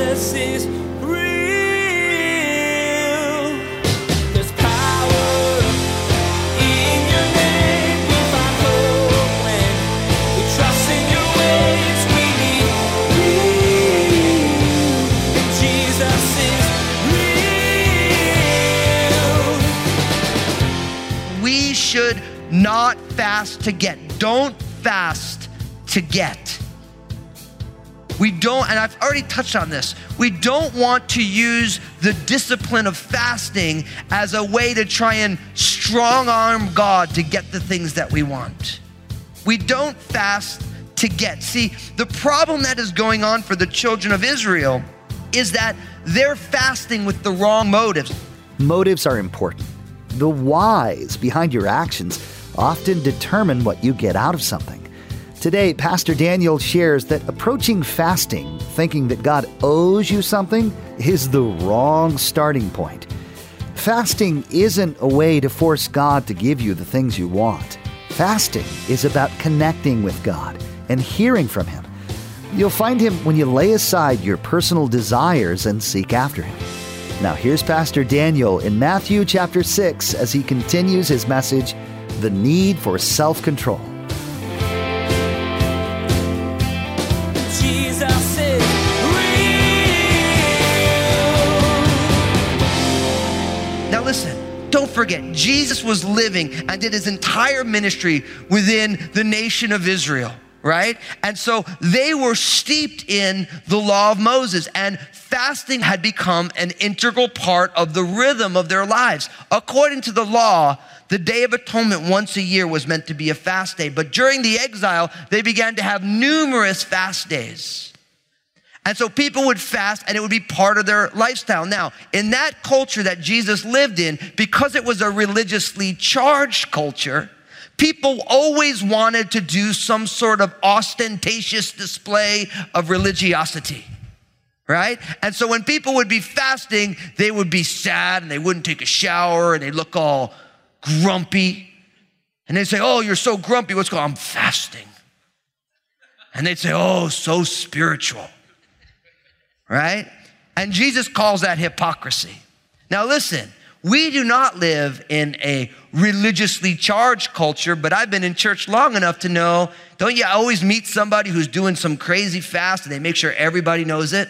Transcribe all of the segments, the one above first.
Jesus is real. There's power in your name. We find hope when we trust in your ways. We need. Jesus is real. we should not fast to get. Don't fast to get. We don't, and I've already touched on this, we don't want to use the discipline of fasting as a way to try and strong arm God to get the things that we want. We don't fast to get. See, the problem that is going on for the children of Israel is that they're fasting with the wrong motives. Motives are important. The whys behind your actions often determine what you get out of something. Today, Pastor Daniel shares that approaching fasting, thinking that God owes you something, is the wrong starting point. Fasting isn't a way to force God to give you the things you want. Fasting is about connecting with God and hearing from Him. You'll find Him when you lay aside your personal desires and seek after Him. Now, here's Pastor Daniel in Matthew chapter 6 as he continues his message The Need for Self Control. Forget, Jesus was living and did his entire ministry within the nation of Israel, right? And so they were steeped in the law of Moses, and fasting had become an integral part of the rhythm of their lives. According to the law, the Day of Atonement once a year was meant to be a fast day, but during the exile, they began to have numerous fast days. And so people would fast and it would be part of their lifestyle. Now, in that culture that Jesus lived in, because it was a religiously charged culture, people always wanted to do some sort of ostentatious display of religiosity. Right? And so when people would be fasting, they would be sad and they wouldn't take a shower and they look all grumpy. And they'd say, Oh, you're so grumpy. What's going on? I'm fasting. And they'd say, Oh, so spiritual right? And Jesus calls that hypocrisy. Now, listen, we do not live in a religiously charged culture, but I've been in church long enough to know don't you always meet somebody who's doing some crazy fast and they make sure everybody knows it?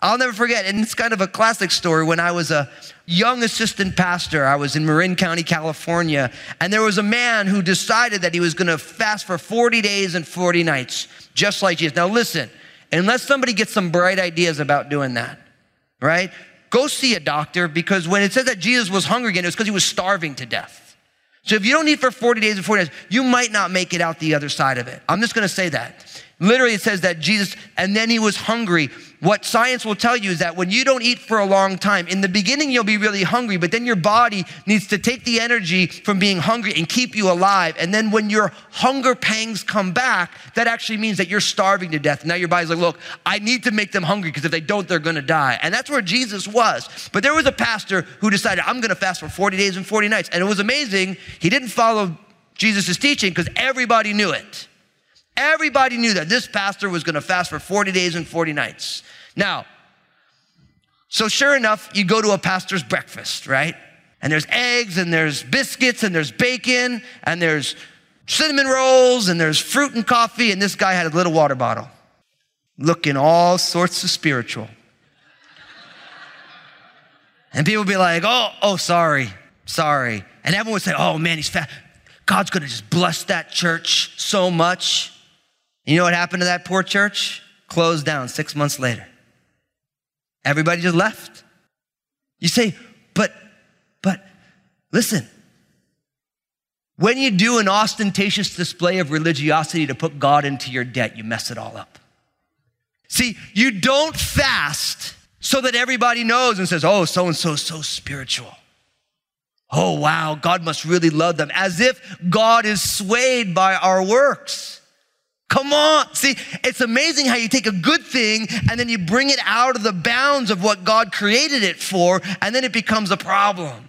I'll never forget, and it's kind of a classic story. When I was a young assistant pastor, I was in Marin County, California, and there was a man who decided that he was gonna fast for 40 days and 40 nights, just like Jesus. Now, listen, unless somebody gets some bright ideas about doing that, right? Go see a doctor because when it says that Jesus was hungry again, it was because he was starving to death. So if you don't eat for 40 days and 40 days, you might not make it out the other side of it. I'm just to say that. Literally, it says that Jesus, and then he was hungry. What science will tell you is that when you don't eat for a long time, in the beginning, you'll be really hungry, but then your body needs to take the energy from being hungry and keep you alive. And then when your hunger pangs come back, that actually means that you're starving to death. Now your body's like, look, I need to make them hungry because if they don't, they're going to die. And that's where Jesus was. But there was a pastor who decided, I'm going to fast for 40 days and 40 nights. And it was amazing. He didn't follow Jesus' teaching because everybody knew it. Everybody knew that this pastor was going to fast for 40 days and 40 nights. Now, so sure enough, you go to a pastor's breakfast, right? And there's eggs and there's biscuits and there's bacon and there's cinnamon rolls and there's fruit and coffee. And this guy had a little water bottle looking all sorts of spiritual. And people be like, oh, oh, sorry, sorry. And everyone would say, oh man, he's fat. God's gonna just bless that church so much. You know what happened to that poor church? Closed down six months later. Everybody just left. You say, but, but, listen. When you do an ostentatious display of religiosity to put God into your debt, you mess it all up. See, you don't fast so that everybody knows and says, oh, so and so so spiritual. Oh, wow, God must really love them, as if God is swayed by our works. Come on. See, it's amazing how you take a good thing and then you bring it out of the bounds of what God created it for, and then it becomes a problem.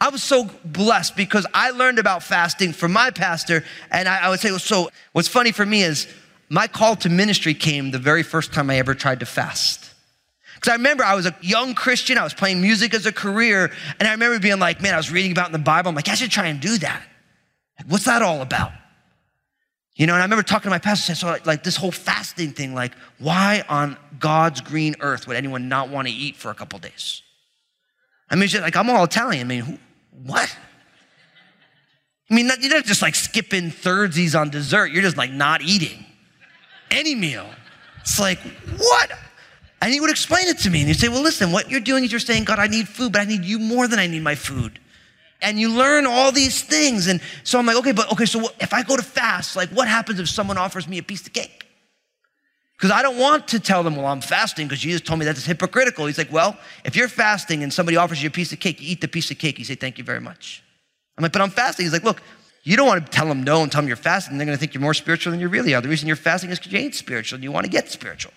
I was so blessed because I learned about fasting from my pastor, and I, I would say, so what's funny for me is my call to ministry came the very first time I ever tried to fast. Because I remember I was a young Christian, I was playing music as a career, and I remember being like, man, I was reading about in the Bible. I'm like, I should try and do that. What's that all about? You know, and I remember talking to my pastor, saying, so like, like this whole fasting thing, like, why on God's green earth would anyone not want to eat for a couple days? I mean, just like, I'm all Italian. I mean, who, what? I mean, you're not just like skipping thirdsies on dessert. You're just like not eating any meal. It's like, what? And he would explain it to me. And he'd say, well, listen, what you're doing is you're saying, God, I need food, but I need you more than I need my food. And you learn all these things. And so I'm like, okay, but okay, so if I go to fast, like what happens if someone offers me a piece of cake? Because I don't want to tell them, well, I'm fasting because Jesus told me that's hypocritical. He's like, well, if you're fasting and somebody offers you a piece of cake, you eat the piece of cake, you say, thank you very much. I'm like, but I'm fasting. He's like, look, you don't want to tell them no and tell them you're fasting. They're going to think you're more spiritual than you really are. The reason you're fasting is because you ain't spiritual and you want to get spiritual.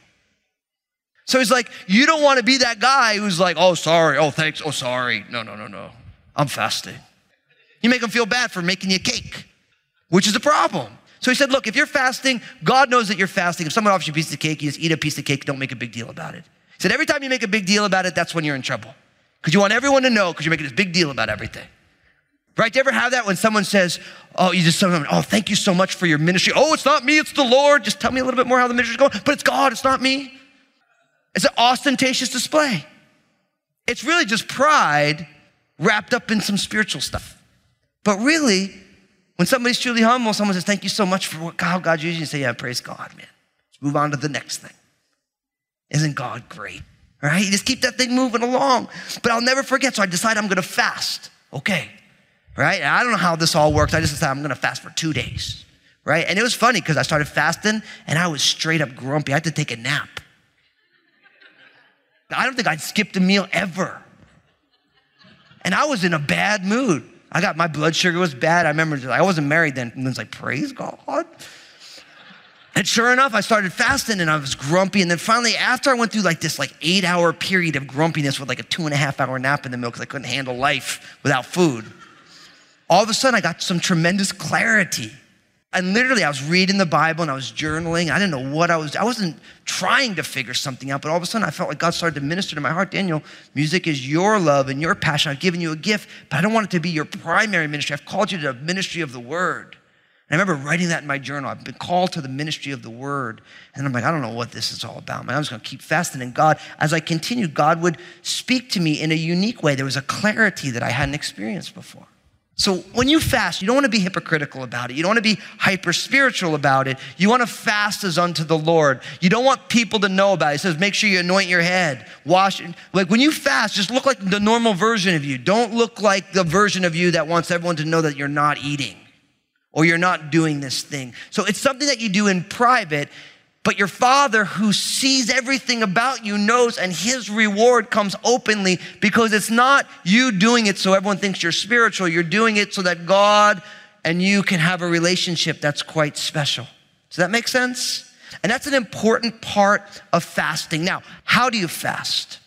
So he's like, you don't want to be that guy who's like, oh, sorry, oh, thanks, oh, sorry. No, no, no, no. I'm fasting. You make them feel bad for making you a cake, which is a problem. So he said, look, if you're fasting, God knows that you're fasting. If someone offers you a piece of cake, you just eat a piece of cake, don't make a big deal about it. He said, every time you make a big deal about it, that's when you're in trouble. Because you want everyone to know because you're making this big deal about everything. Right? Do you ever have that when someone says, Oh, you just someone, oh, thank you so much for your ministry. Oh, it's not me, it's the Lord. Just tell me a little bit more how the ministry's going. But it's God, it's not me. It's an ostentatious display. It's really just pride wrapped up in some spiritual stuff. But really, when somebody's truly humble, someone says, Thank you so much for what, how God used you, you say, Yeah, praise God, man. Let's move on to the next thing. Isn't God great? All right? You just keep that thing moving along. But I'll never forget, so I decide I'm gonna fast. Okay. Right? And I don't know how this all works. I just decided I'm gonna fast for two days. Right? And it was funny because I started fasting and I was straight up grumpy. I had to take a nap. I don't think I'd skipped a meal ever. And I was in a bad mood. I got my blood sugar was bad. I remember I wasn't married then. And I was like, praise God. And sure enough, I started fasting and I was grumpy. And then finally, after I went through like this like eight hour period of grumpiness with like a two and a half hour nap in the middle because I couldn't handle life without food, all of a sudden I got some tremendous clarity. And literally, I was reading the Bible and I was journaling. I didn't know what I was, I wasn't trying to figure something out, but all of a sudden I felt like God started to minister to my heart. Daniel, music is your love and your passion. I've given you a gift, but I don't want it to be your primary ministry. I've called you to the ministry of the word. And I remember writing that in my journal. I've been called to the ministry of the word. And I'm like, I don't know what this is all about. Man, I'm just going to keep fasting. And God, as I continued, God would speak to me in a unique way. There was a clarity that I hadn't experienced before. So when you fast, you don't want to be hypocritical about it. You don't want to be hyper spiritual about it. You want to fast as unto the Lord. You don't want people to know about it. It says, make sure you anoint your head, wash it. Like when you fast, just look like the normal version of you. Don't look like the version of you that wants everyone to know that you're not eating or you're not doing this thing. So it's something that you do in private but your father who sees everything about you knows, and his reward comes openly because it's not you doing it so everyone thinks you're spiritual. You're doing it so that God and you can have a relationship that's quite special. Does that make sense? And that's an important part of fasting. Now, how do you fast?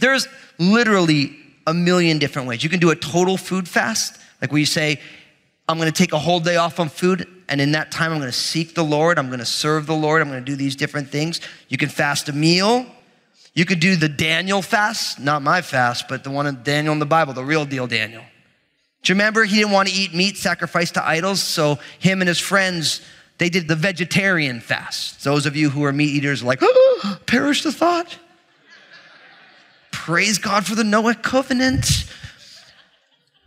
There's literally a million different ways. You can do a total food fast, like where you say, I'm gonna take a whole day off on food and in that time, I'm going to seek the Lord. I'm going to serve the Lord. I'm going to do these different things. You can fast a meal. You could do the Daniel fast, not my fast, but the one of Daniel in the Bible, the real deal Daniel. Do you remember he didn't want to eat meat sacrificed to idols? So him and his friends, they did the vegetarian fast. Those of you who are meat eaters are like, oh, perish the thought. Praise God for the Noah covenant.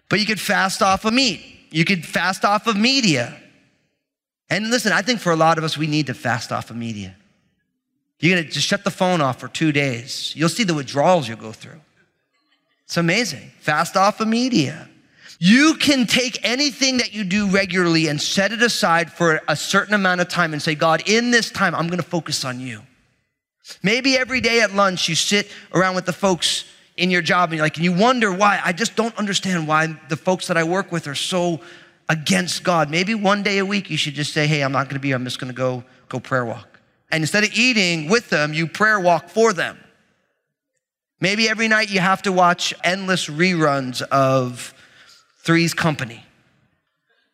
But you could fast off of meat. You could fast off of media. And listen, I think for a lot of us, we need to fast off of media. You're gonna just shut the phone off for two days. You'll see the withdrawals you'll go through. It's amazing. Fast off of media. You can take anything that you do regularly and set it aside for a certain amount of time and say, God, in this time, I'm gonna focus on you. Maybe every day at lunch, you sit around with the folks in your job and you're like, and you wonder why. I just don't understand why the folks that I work with are so against God. Maybe one day a week you should just say, hey, I'm not gonna be here, I'm just gonna go, go prayer walk. And instead of eating with them, you prayer walk for them. Maybe every night you have to watch endless reruns of Three's Company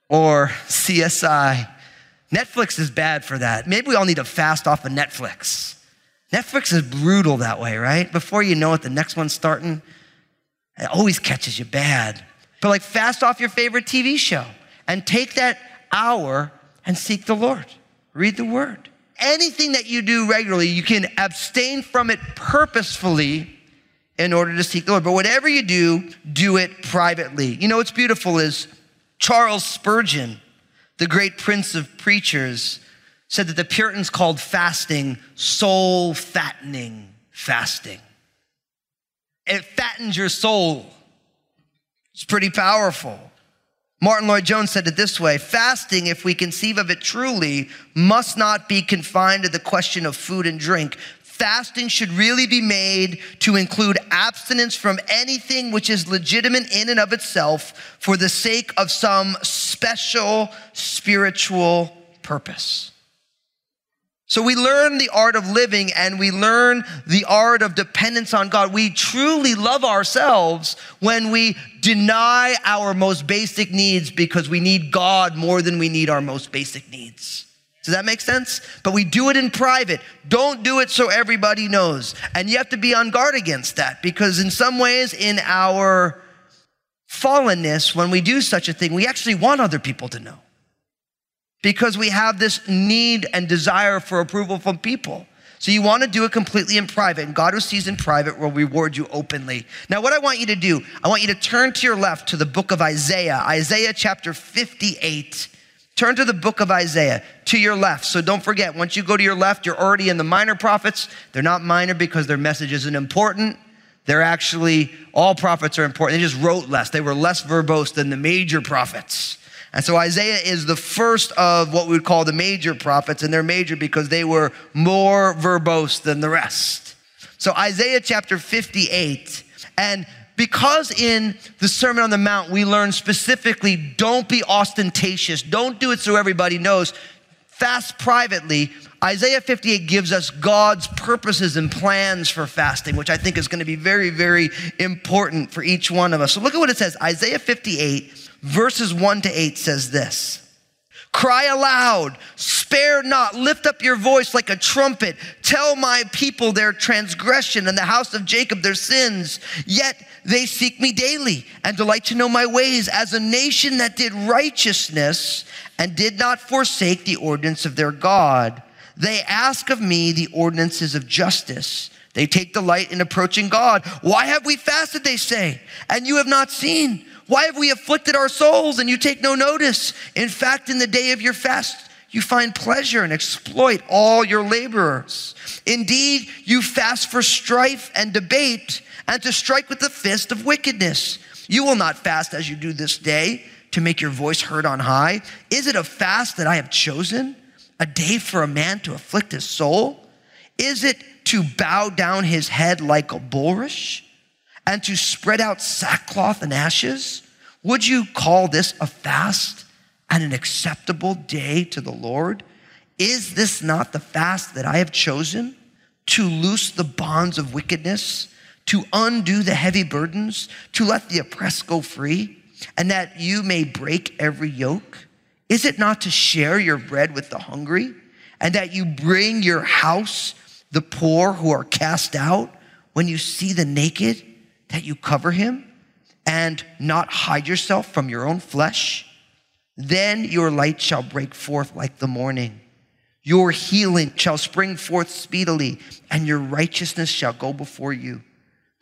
or CSI Netflix is bad for that. Maybe we all need to fast off of Netflix. Netflix is brutal that way, right? Before you know it, the next one's starting. It always catches you bad. But like fast off your favorite TV show and take that hour and seek the Lord. Read the word. Anything that you do regularly, you can abstain from it purposefully in order to seek the Lord. But whatever you do, do it privately. You know what's beautiful is Charles Spurgeon, the great prince of preachers, said that the Puritans called fasting soul fattening fasting. It fattens your soul. It's pretty powerful. Martyn Lloyd-Jones said it this way fasting, if we conceive of it truly, must not be confined to the question of food and drink. Fasting should really be made to include abstinence from anything which is legitimate in and of itself for the sake of some special spiritual purpose. So we learn the art of living and we learn the art of dependence on God. We truly love ourselves when we deny our most basic needs because we need God more than we need our most basic needs. Does that make sense? But we do it in private. Don't do it so everybody knows. And you have to be on guard against that because, in some ways, in our fallenness, when we do such a thing, we actually want other people to know because we have this need and desire for approval from people. So you want to do it completely in private, and God who sees in private will reward you openly. Now, what I want you to do, I want you to turn to your left to the book of Isaiah, Isaiah chapter 58. Turn to the book of Isaiah to your left. So don't forget, once you go to your left, you're already in the minor prophets. They're not minor because their message isn't important. They're actually, all prophets are important. They just wrote less. They were less verbose than the major prophets. And so Isaiah is the first of what we would call the major prophets, and they're major because they were more verbose than the rest. So Isaiah chapter 58, and because in the Sermon on the Mount we learn specifically don't be ostentatious, don't do it so everybody knows, fast privately. Isaiah 58 gives us God's purposes and plans for fasting, which I think is going to be very, very important for each one of us. So look at what it says Isaiah 58 verses 1 to 8 says this Cry aloud, spare not, lift up your voice like a trumpet. Tell my people their transgression and the house of Jacob their sins. Yet they seek me daily and delight to know my ways as a nation that did righteousness and did not forsake the ordinance of their God. They ask of me the ordinances of justice. They take delight in approaching God. Why have we fasted, they say, and you have not seen? Why have we afflicted our souls and you take no notice? In fact, in the day of your fast, you find pleasure and exploit all your laborers. Indeed, you fast for strife and debate and to strike with the fist of wickedness. You will not fast as you do this day to make your voice heard on high. Is it a fast that I have chosen? A day for a man to afflict his soul? Is it to bow down his head like a bulrush? and to spread out sackcloth and ashes? Would you call this a fast and an acceptable day to the Lord? Is this not the fast that I have chosen? To loose the bonds of wickedness, to undo the heavy burdens, to let the oppressed go free, and that you may break every yoke? Is it not to share your bread with the hungry, and that you bring your house the poor who are cast out when you see the naked? that you cover him and not hide yourself from your own flesh? Then your light shall break forth like the morning. Your healing shall spring forth speedily, and your righteousness shall go before you.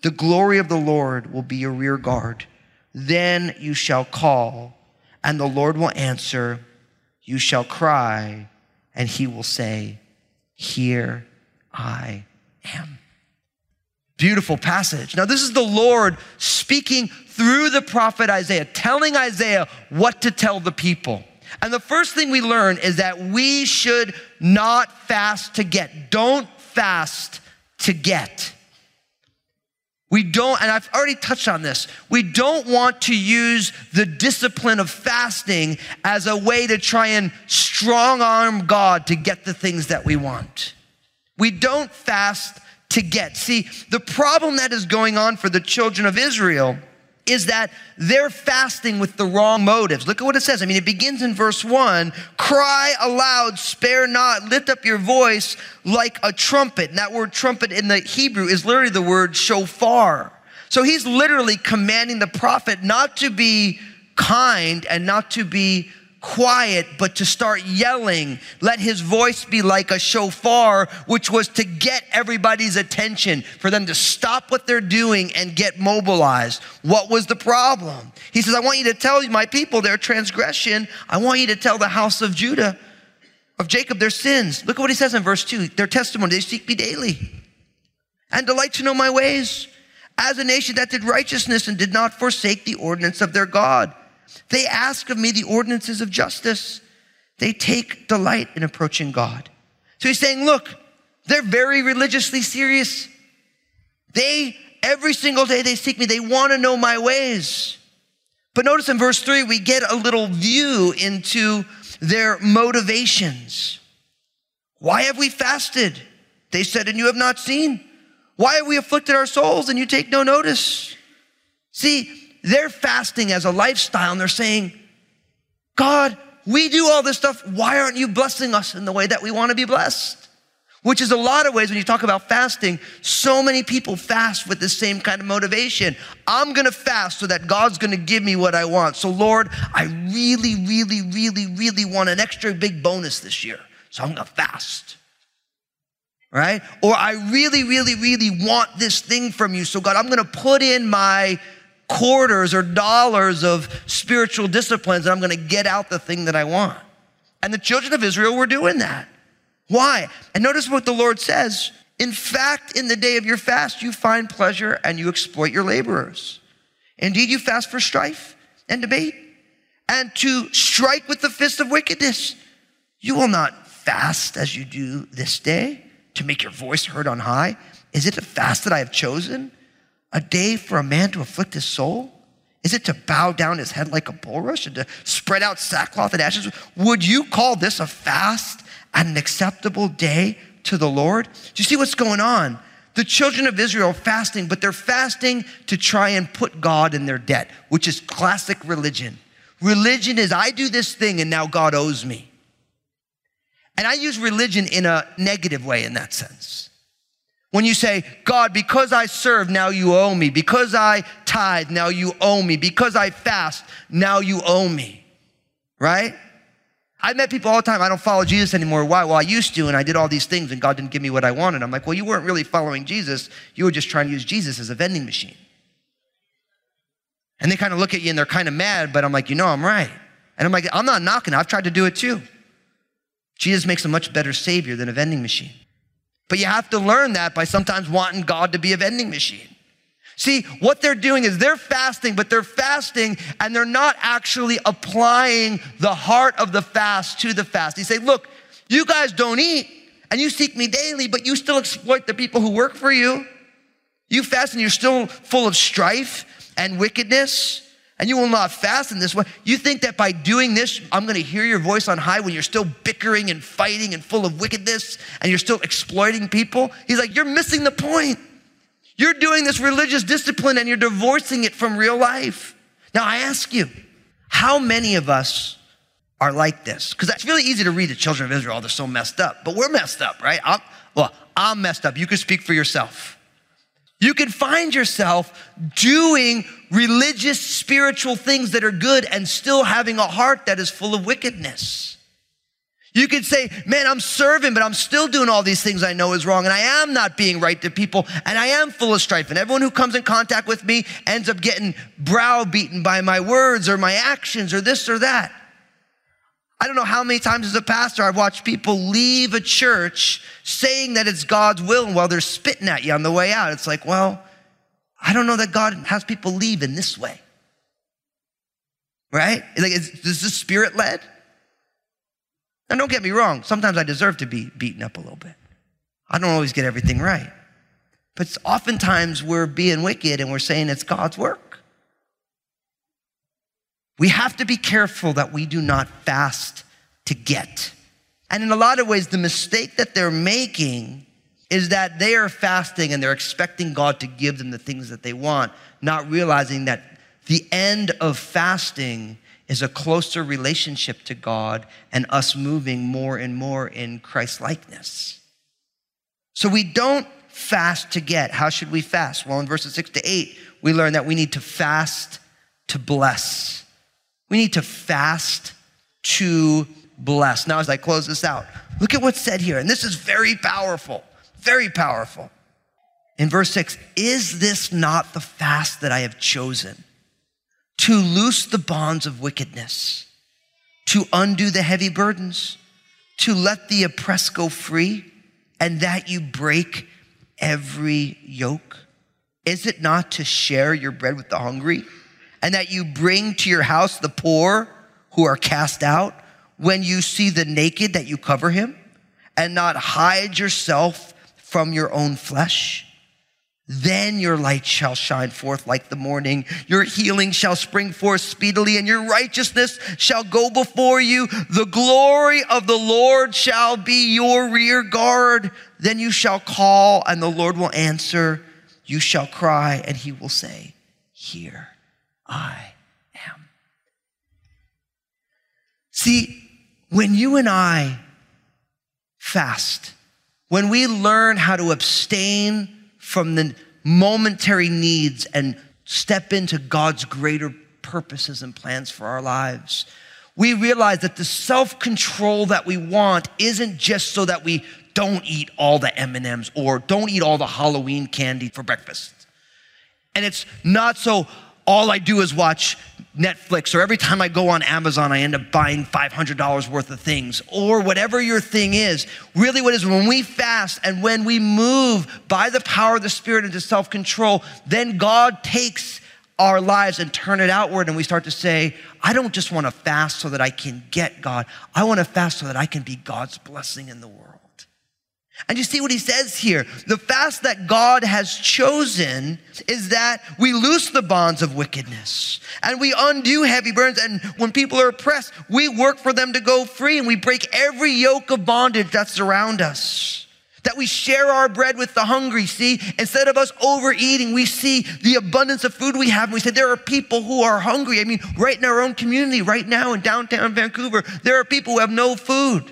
The glory of the Lord will be your rear guard. Then you shall call, and the Lord will answer. You shall cry, and he will say, Here I am. Beautiful passage. Now, this is the Lord speaking through the prophet Isaiah, telling Isaiah what to tell the people. And the first thing we learn is that we should not fast to get. Don't fast to get. We don't, and I've already touched on this, we don't want to use the discipline of fasting as a way to try and strong arm God to get the things that we want. We don't fast to get. See, the problem that is going on for the children of Israel is that they're fasting with the wrong motives. Look at what it says. I mean, it begins in verse one cry aloud, spare not, lift up your voice like a trumpet. And that word trumpet in the Hebrew is literally the word shofar. So he's literally commanding the prophet not to be kind and not to be quiet, but to start yelling. Let his voice be like a shofar, which was to get everybody's attention, for them to stop what they're doing and get mobilized. What was the problem? He says, I want you to tell my people their transgression. I want you to tell the house of Judah, of Jacob, their sins. Look at what he says in verse 2 their testimony, they seek me daily and delight to know my ways. As a nation that did righteousness and did not forsake the ordinance of their God. They ask of me the ordinances of justice. They take delight in approaching God. So he's saying, look, they're very religiously serious. They, every single day they seek me, they want to know my ways. But notice in verse three, we get a little view into their motivations. Why have we fasted? They said, and you have not seen. Why have we afflicted our souls and you take no notice? See, they're fasting as a lifestyle and they're saying, God, we do all this stuff. Why aren't you blessing us in the way that we want to be blessed? Which is a lot of ways when you talk about fasting, so many people fast with the same kind of motivation. I'm gonna fast so that God's gonna give me what I want. So, Lord, I really, really, really, really want an extra big bonus this year. So I'm gonna fast. Right? Or I really, really, really want this thing from you. So, God, I'm gonna put in my quarters or dollars of spiritual disciplines and I'm going to get out the thing that I want. And the children of Israel were doing that. Why? And notice what the Lord says. In fact, in the day of your fast, you find pleasure and you exploit your laborers. Indeed, you fast for strife and debate and to strike with the fist of wickedness. You will not fast as you do this day to make your voice heard on high. Is it a fast that I have chosen? A day for a man to afflict his soul? Is it to bow down his head like a bulrush and to spread out sackcloth and ashes? Would you call this a fast and an acceptable day to the Lord? Do you see what's going on? The children of Israel are fasting, but they're fasting to try and put God in their debt, which is classic religion. Religion is I do this thing and now God owes me. And I use religion in a negative way in that sense. When you say, God, because I serve, now you owe me. Because I tithe, now you owe me. Because I fast, now you owe me. Right? I met people all the time. I don't follow Jesus anymore. Why? Well, I used to, and I did all these things, and God didn't give me what I wanted. I'm like, well, you weren't really following Jesus. You were just trying to use Jesus as a vending machine. And they kind of look at you and they're kind of mad, but I'm like, you know, I'm right. And I'm like, I'm not knocking. I've tried to do it too. Jesus makes a much better savior than a vending machine. But you have to learn that by sometimes wanting God to be a vending machine. See, what they're doing is they're fasting, but they're fasting and they're not actually applying the heart of the fast to the fast. They say, look, you guys don't eat and you seek me daily, but you still exploit the people who work for you. You fast and you're still full of strife and wickedness and you will not fast in this way. You think that by doing this, I'm going to hear your voice on high when you're still bickering and fighting and full of wickedness and you're still exploiting people? He's like, You're missing the point. You're doing this religious discipline and you're divorcing it from real life. Now, I ask you, how many of us are like this? Because it's really easy to read the children of Israel, they're so messed up, but we're messed up, right? I'm, well, I'm messed up. You can speak for yourself. You can find yourself doing religious, spiritual things that are good and still having a heart that is full of wickedness. You could say, man, I'm serving, but I'm still doing all these things I know is wrong, and I am not being right to people, and I am full of strife. And everyone who comes in contact with me ends up getting browbeaten by my words or my actions or this or that. I don't know how many times as a pastor I've watched people leave a church saying that it's God's will while they're spitting at you on the way out. It's like, well, I don't know that God has people leave in this way. Right? Like, is, is this spirit led? Now, don't get me wrong, sometimes I deserve to be beaten up a little bit. I don't always get everything right. But oftentimes we're being wicked and we're saying it's God's work. We have to be careful that we do not fast to get. And in a lot of ways, the mistake that they're making is that they are fasting and they're expecting God to give them the things that they want, not realizing that The end of fasting is a closer relationship to God and us moving more and more in Christ likeness. So we don't fast to get. How should we fast? Well, in verses six to eight, we learn that we need to fast to bless. We need to fast to bless. Now, as I close this out, look at what's said here. And this is very powerful, very powerful. In verse six, is this not the fast that I have chosen? To loose the bonds of wickedness, to undo the heavy burdens, to let the oppressed go free, and that you break every yoke? Is it not to share your bread with the hungry, and that you bring to your house the poor who are cast out? When you see the naked, that you cover him, and not hide yourself from your own flesh? Then your light shall shine forth like the morning. Your healing shall spring forth speedily, and your righteousness shall go before you. The glory of the Lord shall be your rear guard. Then you shall call, and the Lord will answer. You shall cry, and he will say, Here I am. See, when you and I fast, when we learn how to abstain from the momentary needs and step into God's greater purposes and plans for our lives, we realize that the self-control that we want isn't just so that we don't eat all the M&Ms or don't eat all the Halloween candy for breakfast. And it's not so all I do is watch Netflix, or every time I go on Amazon, I end up buying $500 worth of things, or whatever your thing is. Really, what is when we fast and when we move by the power of the Spirit into self control, then God takes our lives and turn it outward, and we start to say, I don't just want to fast so that I can get God, I want to fast so that I can be God's blessing in the world. And you see what he says here. The fast that God has chosen is that we loose the bonds of wickedness and we undo heavy burdens. And when people are oppressed, we work for them to go free and we break every yoke of bondage that's around us. That we share our bread with the hungry. See, instead of us overeating, we see the abundance of food we have. And we say, there are people who are hungry. I mean, right in our own community, right now in downtown Vancouver, there are people who have no food.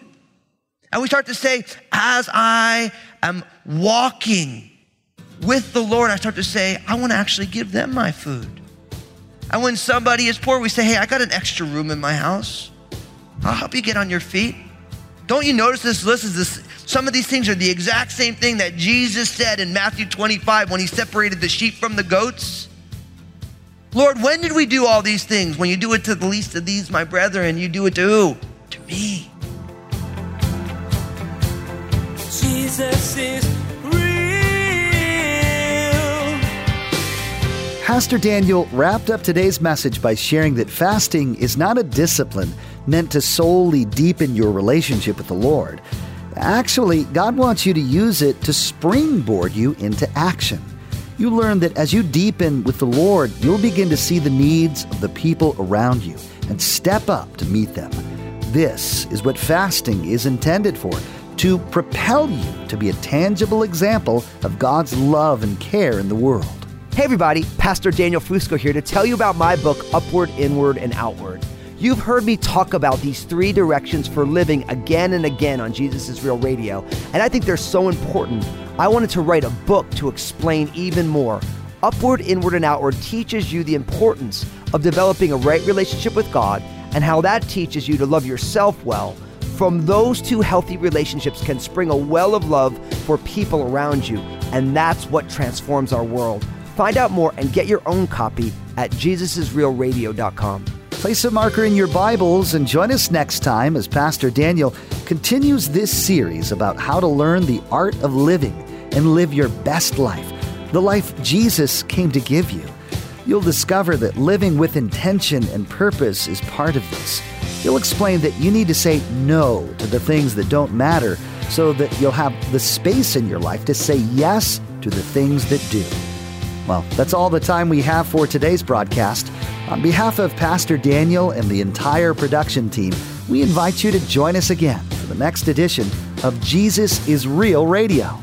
And we start to say, as I am walking with the Lord, I start to say, I want to actually give them my food. And when somebody is poor, we say, hey, I got an extra room in my house. I'll help you get on your feet. Don't you notice this list is this? Some of these things are the exact same thing that Jesus said in Matthew 25 when he separated the sheep from the goats. Lord, when did we do all these things? When you do it to the least of these, my brethren, you do it to who? To me. Jesus is real. Pastor Daniel wrapped up today's message by sharing that fasting is not a discipline meant to solely deepen your relationship with the Lord. Actually, God wants you to use it to springboard you into action. You learn that as you deepen with the Lord, you'll begin to see the needs of the people around you and step up to meet them. This is what fasting is intended for to propel you to be a tangible example of God's love and care in the world. Hey, everybody, Pastor Daniel Fusco here to tell you about my book, Upward, Inward, and Outward. You've heard me talk about these three directions for living again and again on Jesus is Real Radio, and I think they're so important. I wanted to write a book to explain even more. Upward, Inward, and Outward teaches you the importance of developing a right relationship with God and how that teaches you to love yourself well from those two healthy relationships can spring a well of love for people around you, and that's what transforms our world. Find out more and get your own copy at jesusisrealradio.com. Place a marker in your Bibles and join us next time as Pastor Daniel continues this series about how to learn the art of living and live your best life, the life Jesus came to give you. You'll discover that living with intention and purpose is part of this. He'll explain that you need to say no to the things that don't matter so that you'll have the space in your life to say yes to the things that do. Well, that's all the time we have for today's broadcast. On behalf of Pastor Daniel and the entire production team, we invite you to join us again for the next edition of Jesus is Real Radio.